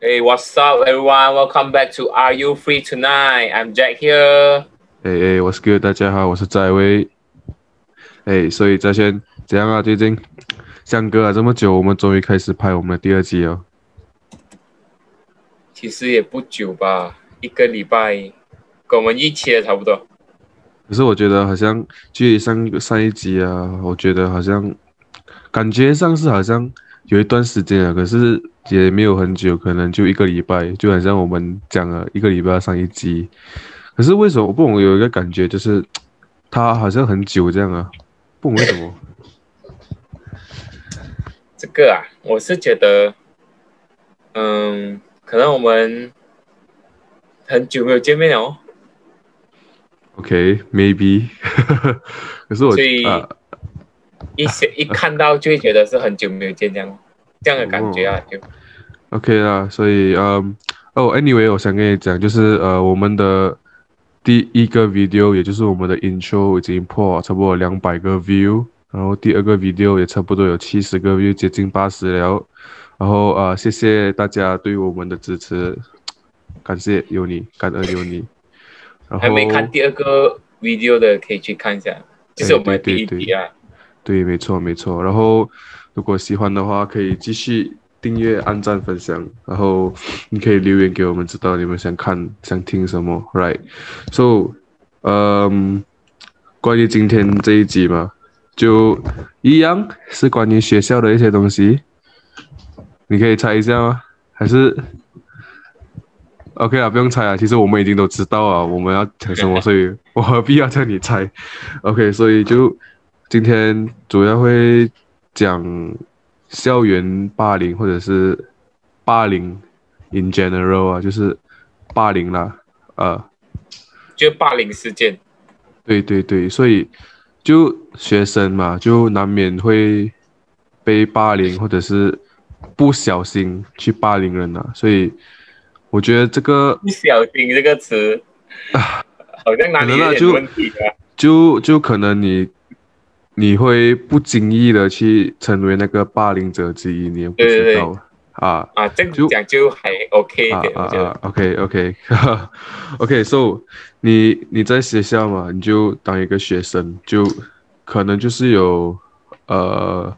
Hey, what's up, everyone? Welcome back to Are You Free Tonight? I'm Jack here. 哎哎，我是 good，大家好，我是在威。哎，所以翟轩怎样啊？最近相隔了这么久，我们终于开始拍我们的第二季哦。其实也不久吧，一个礼拜，跟我们一起的差不多。可是我觉得好像距离上上一集啊，我觉得好像感觉上是好像有一段时间啊，可是也没有很久，可能就一个礼拜，就好像我们讲了一个礼拜要上一集。可是为什么我不懂？有一个感觉就是他好像很久这样啊，不懂为什么。这个啊，我是觉得，嗯，可能我们很久没有见面了哦。OK，maybe，、可是我所以啊，一些 一看到就会觉得是很久没有见这样这样的感觉啊，就 OK 啦，所以嗯，哦，anyway，我想跟你讲，就是呃，我们的第一个 video，也就是我们的 intro 已经破差不多两百个 view，然后第二个 video 也差不多有七十个 view，接近八十了。然后呃，谢谢大家对我们的支持，感谢有你，感恩有你。然后还没看第二个 video 的可以去看一下，就是我们的第一对对对集啊。对，没错没错。然后如果喜欢的话，可以继续订阅、按赞、分享，然后你可以留言给我们，知道你们想看、想听什么，right？So，嗯，关于今天这一集嘛，就一样是关于学校的一些东西，你可以猜一下吗？还是？OK 啊，不用猜啊，其实我们已经都知道啊，我们要讲什么，所以我何必要叫你猜？OK，所以就今天主要会讲校园霸凌或者是霸凌 in general 啊，就是霸凌啦，呃，就霸凌事件，对对对，所以就学生嘛，就难免会被霸凌，或者是不小心去霸凌人啊，所以我觉得这个不小心这个词啊，好像哪里有点问题啊。就就可能你你会不经意的去成为那个霸凌者之一，你也不知道啊。啊，这就样讲就还 OK 一啊点，我觉得。啊啊！OK OK OK，So 你你在学校嘛，你就当一个学生，就可能就是有呃，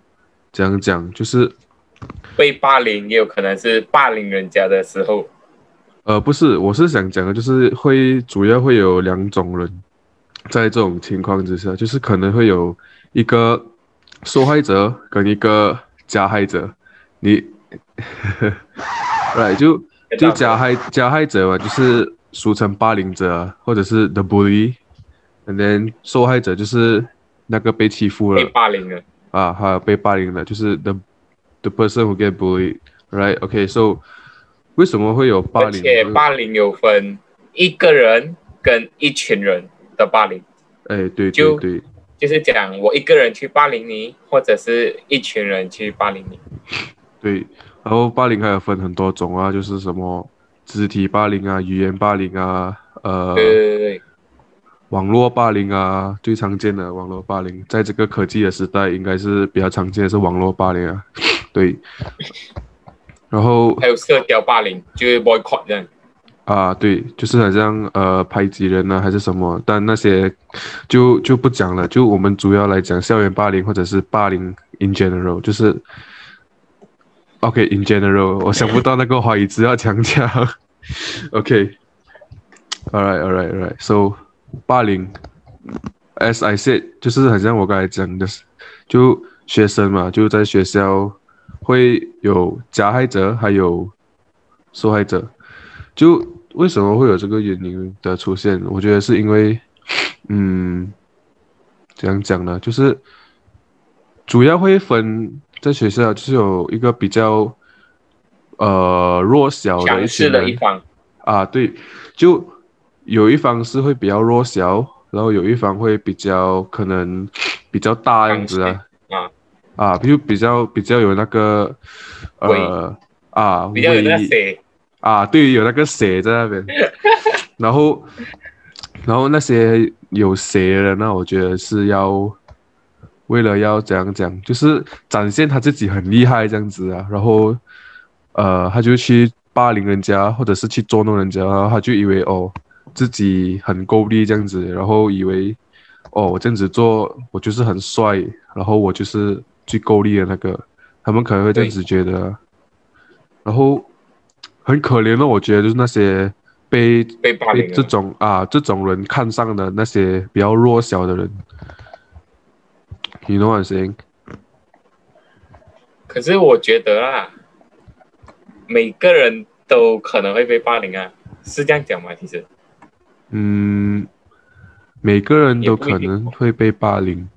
怎样讲，就是被霸凌也有可能是霸凌人家的时候，呃，不是，我是想讲的，就是会主要会有两种人，在这种情况之下，就是可能会有一个受害者跟一个加害者，你，right 就就加害加害者嘛，就是俗称霸凌者啊，或者是 the bully，and then 受害者就是那个被欺负了被霸凌了。啊，还有被霸凌了，就是 the the person who get bullied，right？OK，so、为什么会有霸凌而？且霸凌有分一个人跟一群人的霸凌，哎，对对就对，就是讲我一个人去霸凌你，或者是一群人去霸凌你。对，然后霸凌还有分很多种啊，就是什么肢体霸凌啊、语言霸凌啊、呃对对对对，网络霸凌啊，最常见的网络霸凌，在这个科技的时代，应该是比较常见的是网络霸凌啊，对。然后还有社交霸凌，就是 boycott 这样。啊，对，就是好像呃排挤人啊，还是什么，但那些就就不讲了，就我们主要来讲校园霸凌或者是霸凌 in general，就是 OK in general，我想不到那个华语词要强调，OK，all right all right all right，so 霸凌，as I said，就是好像我刚才讲的，就学生嘛，就在学校会有加害者，还有受害者。就为什么会有这个原因的出现？我觉得是因为，嗯，怎样讲呢？就是主要会分在学校，就是有一个比较呃弱小的一些人。势的一方，啊，对，就有一方是会比较弱小，然后有一方会比较可能比较大样子啊。啊，啊，就比较比较有那个呃啊比较有那个啊，对，有那个蛇在那边，然后，然后那些有蛇的，那我觉得是要为了要怎样讲，就是展现他自己很厉害这样子啊，然后呃，他就去霸凌人家，或者是去捉弄人家，然后他就以为哦自己很够力这样子，然后以为哦我这样子做我就是很帅，然后我就是最够力的那个，他们可能会这样子觉得，然后很可怜的，我觉得就是那些被被霸凌这种啊这种人看上的那些比较弱小的人。You know what I'm saying？可是我觉得啊，每个人都可能会被霸凌啊，是这样讲吗？其实嗯，每个人都可能会被霸凌，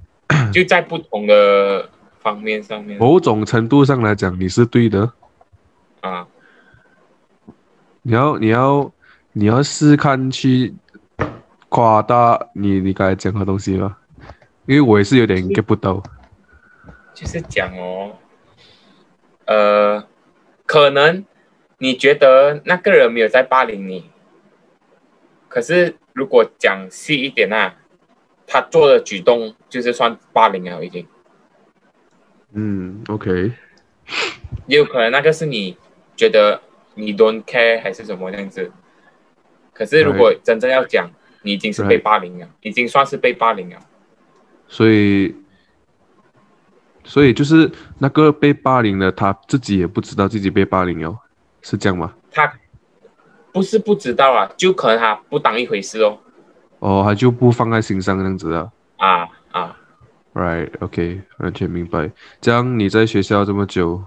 就在不同的方面上面某种程度上来讲，你是对的。啊，你要你要你要试看去夸大你你刚才讲的东西吗？因为我也是有点 get 不到。就是讲哦，呃，可能你觉得那个人没有在霸凌你，可是如果讲细一点啊，他做的举动就是算霸凌了已经。嗯，OK，也有可能那个是你觉得你 don't care 还是什么样子，可是如果真正要讲，你已经是被霸凌了，已经算是被霸凌了。所以所以就是那个被霸凌的他自己也不知道自己被霸凌哦，是这样吗？他不是不知道啊，就可能他不当一回事哦。哦，他就不放在心上这样子啊。啊啊，Right，OK，、完全明白。这样你在学校这么久，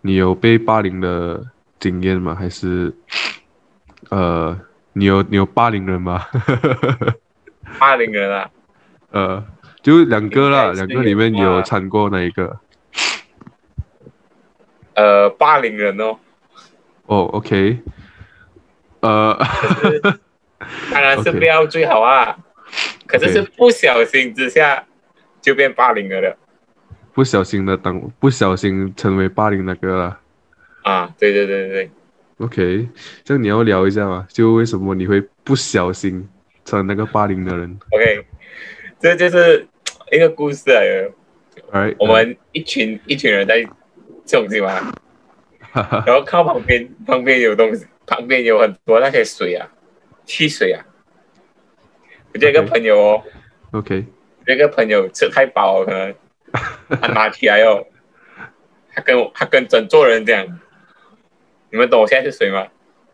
你有被霸凌的经验吗？还是呃，你有你有霸凌人吗？霸凌人啊，呃，就两个啦，两个里面有唱过哪一个？呃，霸凌人哦，哦，OK，呃，当然是不要最好啊。可是是不小心之下就变霸凌了的不小心的当不小心成为霸凌那个啦。啊！对对对对对，OK，这样你要聊一下嘛？就为什么你会不小心成那个霸凌的人 OK，这就是一个故事来的。？Alright，我们一群一群人在这种地方，然后靠旁边旁边有东西，旁边有很多那些水啊，汽水啊。我这个朋友哦，OK，这个朋友吃太饱了，可能他拿起来哦，他跟我他跟整座人讲，你们懂我现在是谁吗？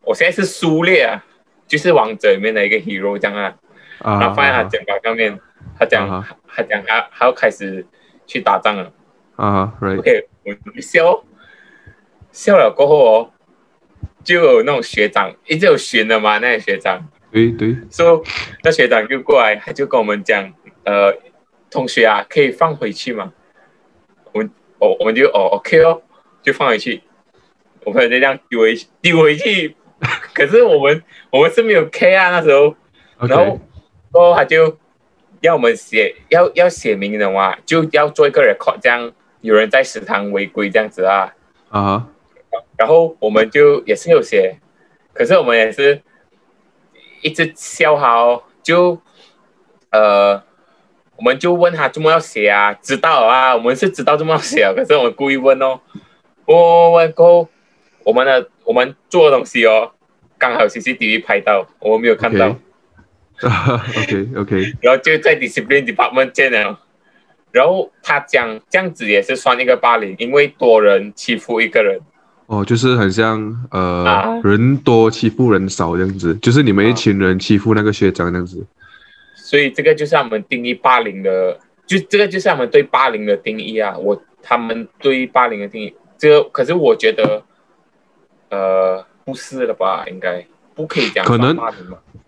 我现在是苏烈啊，就是王者里面的一个 hero 这样啊。啊，他放在他肩膀上面，他讲啊他讲他他要开始去打仗了。啊，Right，OK，我就笑，笑了过后哦，就有那种学长，一直有选的嘛，那些学长，对对，说、那学长就过来，他就跟我们讲，呃，同学啊，可以放回去吗？我们我我们就哦 OK 哦，就放回去，我朋友就这样丢回去丢回去，可是我们我们是没有 K 啊那时候，然后过后他就要我们写，要要写明的话，就要做一个 record，这样有人在食堂违规这样子啊。啊哈，然后我们就也是有写，可是我们也是一直笑他哦，就呃，我们就问他怎么要写啊？知道啊，我们是知道怎么要写啊，可是我们故意问哦，问问问过后，我们的我们做的东西哦，刚好 CCTV 拍到，我们没有看到。OK OK 然后就在 discipline department 见了。然后他讲这样子也是算一个霸凌，因为多人欺负一个人哦，就是很像呃啊，人多欺负人少这样子，就是你们一啊群人欺负那个学长这样子。所以这个就是他们定义霸凌的，就这个就是他们对霸凌的定义啊。我他们对霸凌的定义，这个可是我觉得，呃，不是了吧？应该不可以讲可能？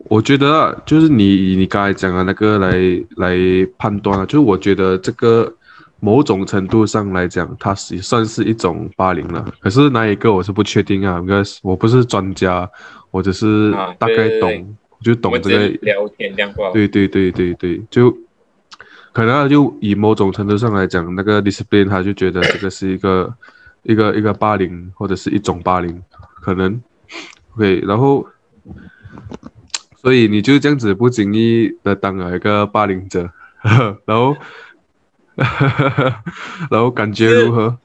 我觉得啊，就是你你刚才讲的那个来来判断啊，就是我觉得这个某种程度上来讲，它是算是一种霸凌了。可是哪一个我是不确定啊，应该是我不是专家，我只是啊大概对对对懂，我就懂这个聊天这样吧。对对对对对，就可能啊就以某种程度上来讲，那个 discipline 他就觉得这个是一个一个一个霸凌，或者是一种霸凌，可能 OK，然后所以你就这样子不经意的当了一个霸凌者，然后 然后感觉如何？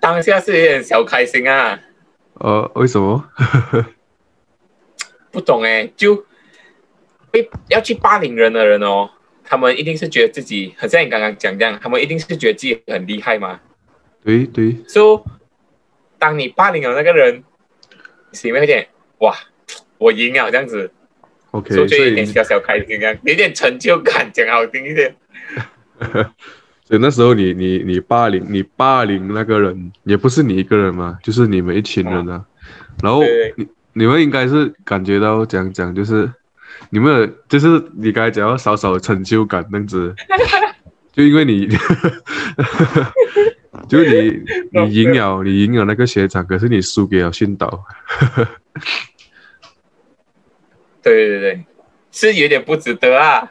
当下是有点小开心啊，呃，为什么？不懂哎，就被要去霸凌人的人哦，他们一定是觉得自己，很像你刚刚讲这样，他们一定是觉得自己很厉害嘛。对对，所以当你霸凌了那个人，心里面有点哇，我赢了这样子，OK，所以有点小小开心这样，有点成就感，讲好听一点。所以那时候你你你霸凌你霸凌那个人，也不是你一个人嘛，就是你们一群人啊。然后你你们应该是感觉到讲讲，就是你们有就是你刚才讲到少少成就感那样子，就因为你，就你 你赢了你赢了那个学长，可是你输给了训导。对对对，是有点不值得啊。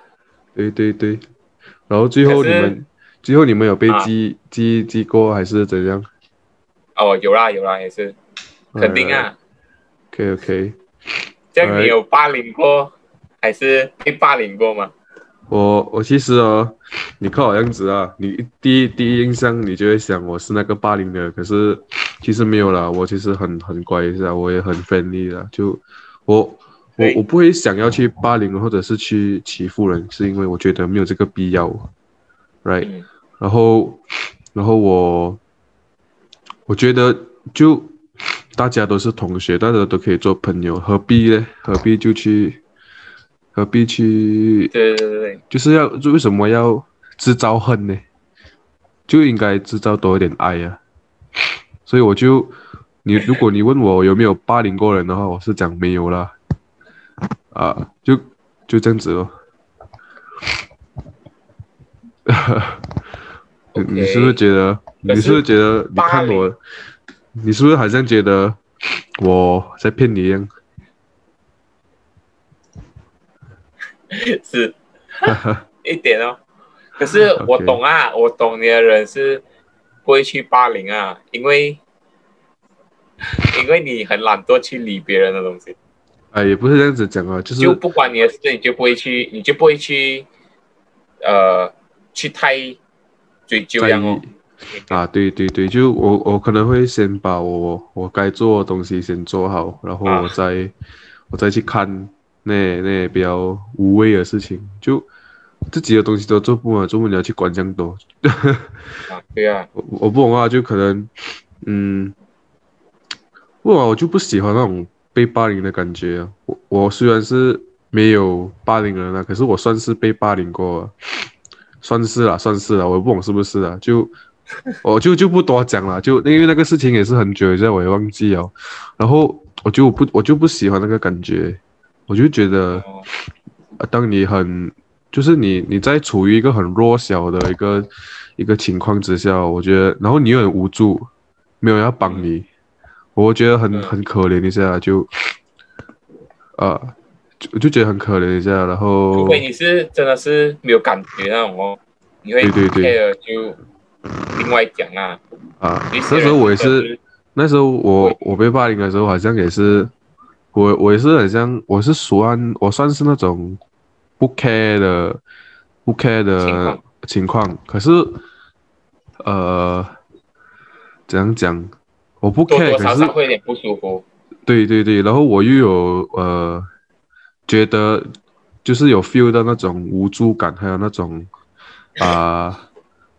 对对对，然后最后你们最后你们有被啊记、记记过还是怎样？哦，有啦有啦，也是肯定啊。OK OK，这样你有霸凌过，还是被霸凌过吗？我我其实哦，你看我样子啊，你第一第一印象你就会想我是那个霸凌的，可是其实没有啦，我其实很很乖是啊，我也很 friendly 的，就我我我不会想要去霸凌或者是去欺负人，是因为我觉得没有这个必要，right？嗯然后，然后我，我觉得就大家都是同学，大家都可以做朋友，何必呢？何必就去，何必去？对对对对，就是要就为什么要制造恨呢？就应该制造多一点爱呀、所以我就，你如果你问我有没有霸凌过人的话，我是讲没有啦。啊，就就这样子咯。你你是不是觉得？是你是不是觉得？你看我，你是不是好像觉得我在骗你一样？是。一点哦。可是我 懂啊，我懂你的人是不会去霸凌啊，因为因为你很懒惰去理别人的东西，哎，也不是这样子讲啊，就是就不管你的事，你就不会去，你就不会去，呃，去太追究这样哦。啊，对对对，就我我可能会先把我我该做的东西先做好，然后啊。我再、我再去看那那比较无谓的事情，就自己的东西都做不完，做不了去管这样多。啊，对啊，我我不懂啊，就可能嗯，不懂啊，我就不喜欢那种被霸凌的感觉啊。我我虽然是没有霸凌人啊，可是我算是被霸凌过啊，算是啦，算是啦，我不懂是不是啊，就 我就就不多讲了，就因为那个事情也是很久以前，我也忘记了。然后我就不我就不喜欢那个感觉，我就觉得。哦呃，当你很就是你你在处于一个很弱小的一个一个情况之下，我觉得，然后你又很无助，没有人要帮你，我觉得很嗯很可怜一下，就啊，就就觉得很可怜一下，然后除非你是真的是没有感觉那种哦，你会对对对 care 就另外讲啊。啊，那时候我也是那时候我我被霸凌的时候，好像也是我我也是很像我是算我算是那种不 care 的不 care 情的况。情况，可是呃怎样讲，我不 care，多少可是少会有点不舒服。对对对，然后我又有呃觉得就是有 feel 到那种无助感，还有那种啊、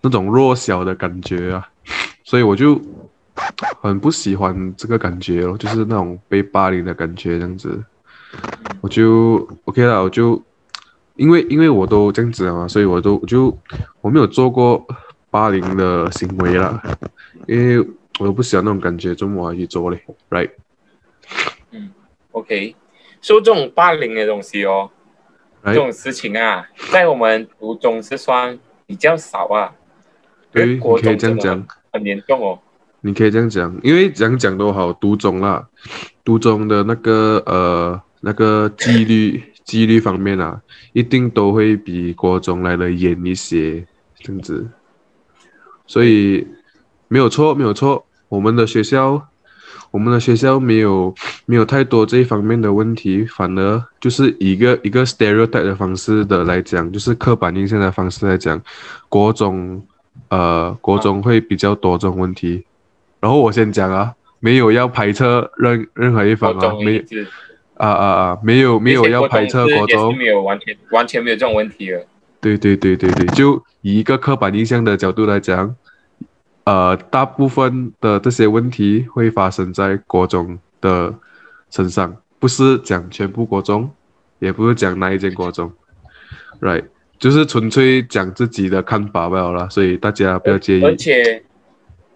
那种弱小的感觉啊，所以我就很不喜欢这个感觉哦，就是那种被霸凌的感觉这样子，我就 OK 了，我就因为因为我都这样子了嘛，所以我都我就我没有做过霸凌的行为了，因为我都不喜欢那种感觉，怎么我还去做嘞？Right？嗯 OK，说这种霸凌的东西哦，这？种事情啊，在我们读中是算比较少啊，对，因为国你可以中真的这样讲，很严重哦。你可以这样讲，因为讲讲都好，读中啦，读中的那个呃那个纪律纪律方面啊，一定都会比国中来的严一些，这样子。所以没有错，没有错，我们的学校，我们的学校没有没有太多这一方面的问题，反而就是一个一个 stereotype 的方式的来讲，就是刻板印象的方式来讲，国中呃，国中会比较多这种问题。然后我先讲啊，没有要排斥任任何一方啊，没啊啊啊，没有没有要排斥国中，没有完全完全没有这种问题了。对对对对对，就以一个刻板印象的角度来讲，呃，大部分的这些问题会发生在国中的身上，不是讲全部国中，也不是讲哪一间国中，right，就是纯粹讲自己的看法罢了，所以大家不要介意。而且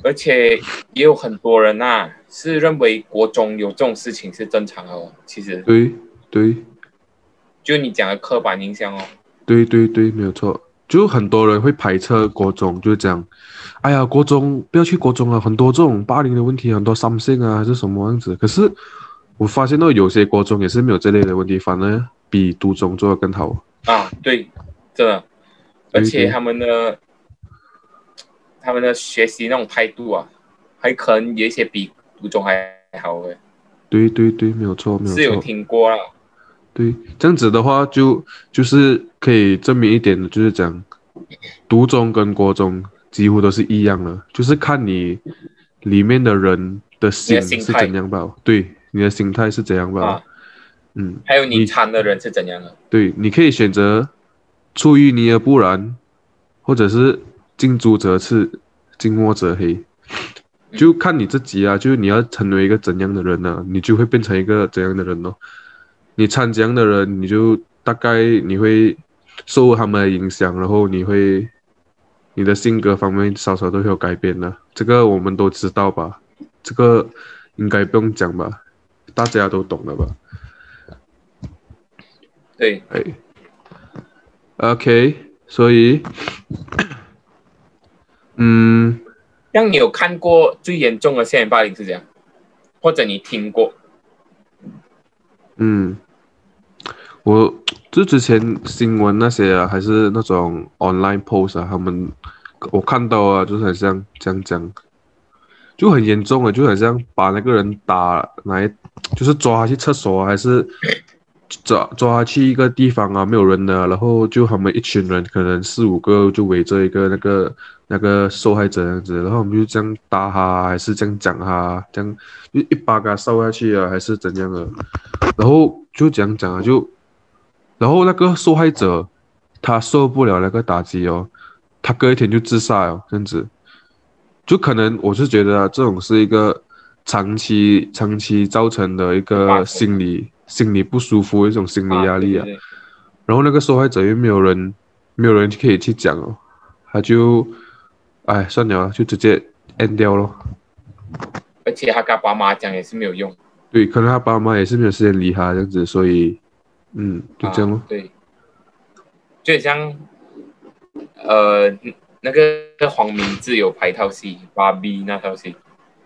而且也有很多人呐，是认为国中有这种事情是正常的哦，其实。对对，就你讲的刻板印象哦。对对对，没有错。就很多人会排斥国中，就是讲，哎呀，国中不要去国中啊，很多这种霸凌的问题，很多伤性啊，还是什么样子。可是我发现到有些国中也是没有这类的问题，反而比独中做的更好。啊，对，真的，而且他们的他们的学习那种态度啊，还可能有一些比读中还好诶。对对对，没有错，没有错。是有听过了。对，这样子的话就就是可以证明一点的，就是讲，读中跟国中几乎都是一样的，就是看你里面的人的心是怎样吧。对，你的心态是怎样吧。嗯。还有你参的人是怎样的？对，你可以选择出淤泥而不染，或者是近朱者赤，近墨者黑，就看你自己啊。就是你要成为一个怎样的人呢？你就会变成一个怎样的人哦。你参加的人，你就大概你会受他们的影响，然后你会你的性格方面稍稍都会有改变的，这个我们都知道吧？这个应该不用讲吧？大家都懂了吧？对，哎，OK，所以，嗯，让你有看过最严重的校园霸凌是这样，或者你听过？嗯。我就之前新闻那些啊，还是那种 online post 啊，他们我看到啊，就是很像这样讲，就很严重啊，就很像把那个人打来，就是抓去厕所，还是抓抓去一个地方啊，没有人的，然后就他们一群人，可能四五个就围着一个那个那个受害者样子，然后我们就这样打他，还是这样讲他，这样就一巴给他扫下去啊，还是怎样的，然后就这样讲啊，就。然后那个受害者，他受不了那个打击哦，他隔一天就自杀哦，这样子，就可能我是觉得啊这种是一个长期长期造成的一个心理心里不舒服一种心理压力啊。然后那个受害者又没有人没有人可以去讲哦，他就，哎算了，就直接 end 掉咯。而且他跟爸妈讲也是没有用。对，可能他爸妈也是没有时间理他这样子，所以。嗯，就这样咯。对，就像，呃，那个黄明志有拍套戏《芭比》那套戏，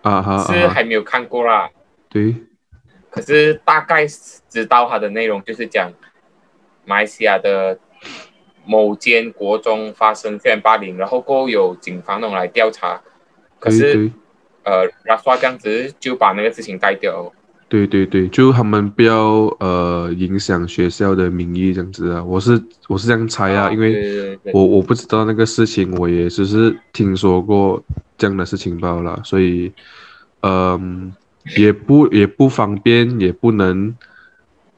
啊哈，是还没有看过啦。对。可是大概知道他的内容，就是讲马来西亚的某间国中发生校园霸凌，然后过后有警方那种来调查，可是，呃，然后这样子就把那个事情带掉。对对对，就他们不要呃影响学校的名誉这样子啊，我是我是这样猜啊，因为我我不知道那个事情，我也只是听说过这样的事情罢了，所以嗯也不也不方便，也不能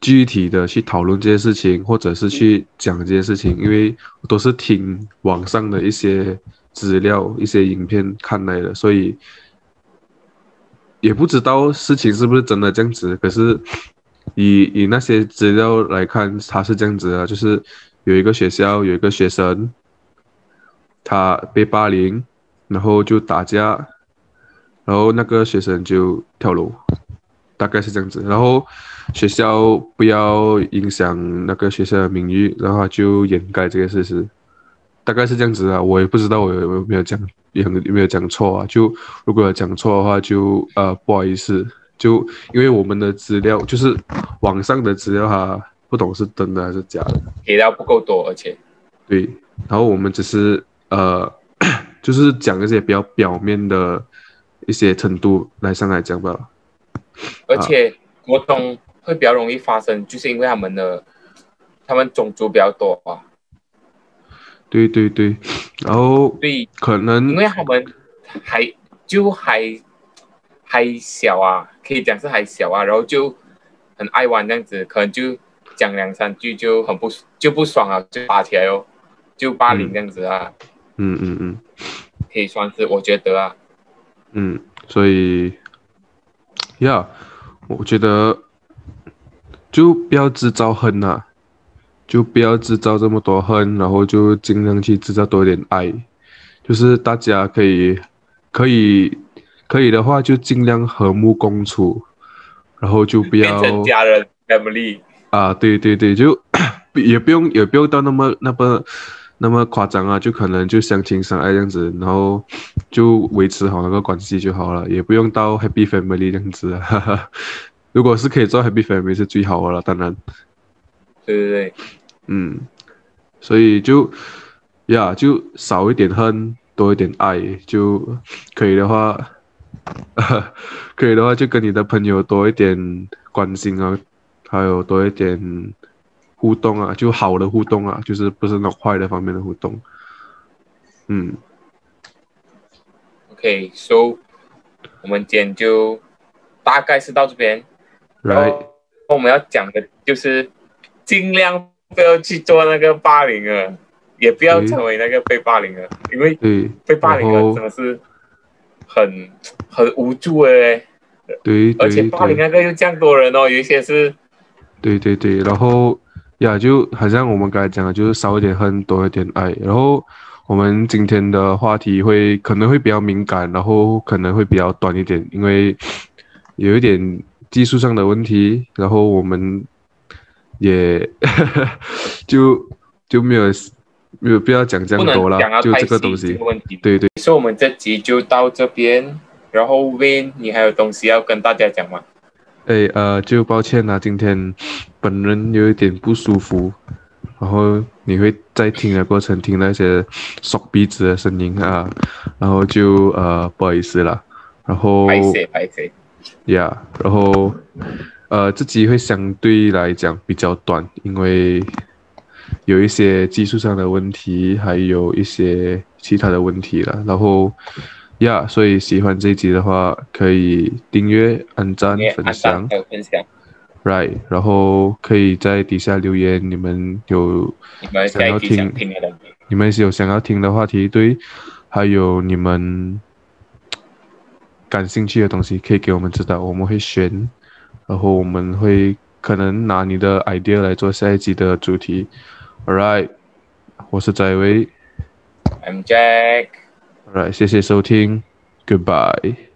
具体的去讨论这些事情，或者是去讲这些事情，因为都是听网上的一些资料、一些影片看来的，所以。也不知道事情是不是真的这样子，可是以以那些资料来看，他是这样子啊，就是有一个学校有一个学生，他被霸凌，然后就打架，然后那个学生就跳楼，大概是这样子。然后学校不要影响那个学生的名誉，然后就掩盖这个事实，大概是这样子啊。我也不知道我有没有讲。也有没有讲错啊？就如果讲错的话，就呃不好意思。就因为我们的资料就是网上的资料哈，不懂是真的还是假的，给料不够多，而且对，然后我们只是呃 就是讲一些比较表面的一些程度来上来讲吧。而且国中会比较容易发生，就是因为他们的他们种族比较多啊。对对对，然后对，可能因为他们还就还还小啊，可以讲是还小啊，然后就很爱玩这样子，可能就讲两三句就很不就不爽啊，就打起来哦，就霸凌这样子啊，嗯嗯嗯可以算是我觉得啊，嗯，所以呀，我觉得就不要制造恨呐、就不要制造这么多恨，然后就尽量去制造多一点爱，就是大家可以可以可以的话就尽量和睦共处，然后就不变要成家人 family，啊，对对对，就 也不用也不用到那么那么那么夸张啊，就可能就相亲相爱这样子，然后就维持好那个关系就好了，也不用到 happy family 这样子啊。哈哈。如果是可以做 happy family 是最好的了，当然，对对对，嗯，所以就呀，就少一点恨，多一点爱，就可以的话，可以的话就跟你的朋友多一点关心啊，还有多一点互动啊，就好的互动啊，就是不是那种坏的方面的互动。嗯，OK，so 我们今天就大概是到这边。然来，后我们要讲的就是尽量不要去做那个霸凌了，也不要成为那个被霸凌了，因为对，被霸凌了真的是很很无助的嘞，对而且霸凌那个又这样多人哦，有一些是对对对，然后呀，就好像我们刚才讲的，就是少一点恨，多一点爱。然后我们今天的话题会可能会比较敏感，然后可能会比较短一点，因为有一点技术上的问题，然后我们也 就就没有没有必要讲这不样多了能讲到，就这个东西。对对，所以我们这集就到这边，然后 Win，你还有东西要跟大家讲吗？哎呃，就抱歉啦，今天本人有一点不舒服，然后你会在听的过程听那些缩鼻子的声音啊，然后就呃不好意思啦，然后拍谁拍谁？呀然后呃这集会相对来讲比较短，因为有一些技术上的问题，还有一些其他的问题了，然后。呀所以喜欢这一集的话，可以订阅、按赞、分享。还有分享，Right，然后可以在底下留言，你们有想听的东西。你们有想要听的话题，对，还有你们感兴趣的东西，可以给我们知道，我们会选，然后我们会可能拿你的 idea 来做下一集的主题。Alright，我是翟威 I'm Jack。，Alright，谢谢收听，Goodbye。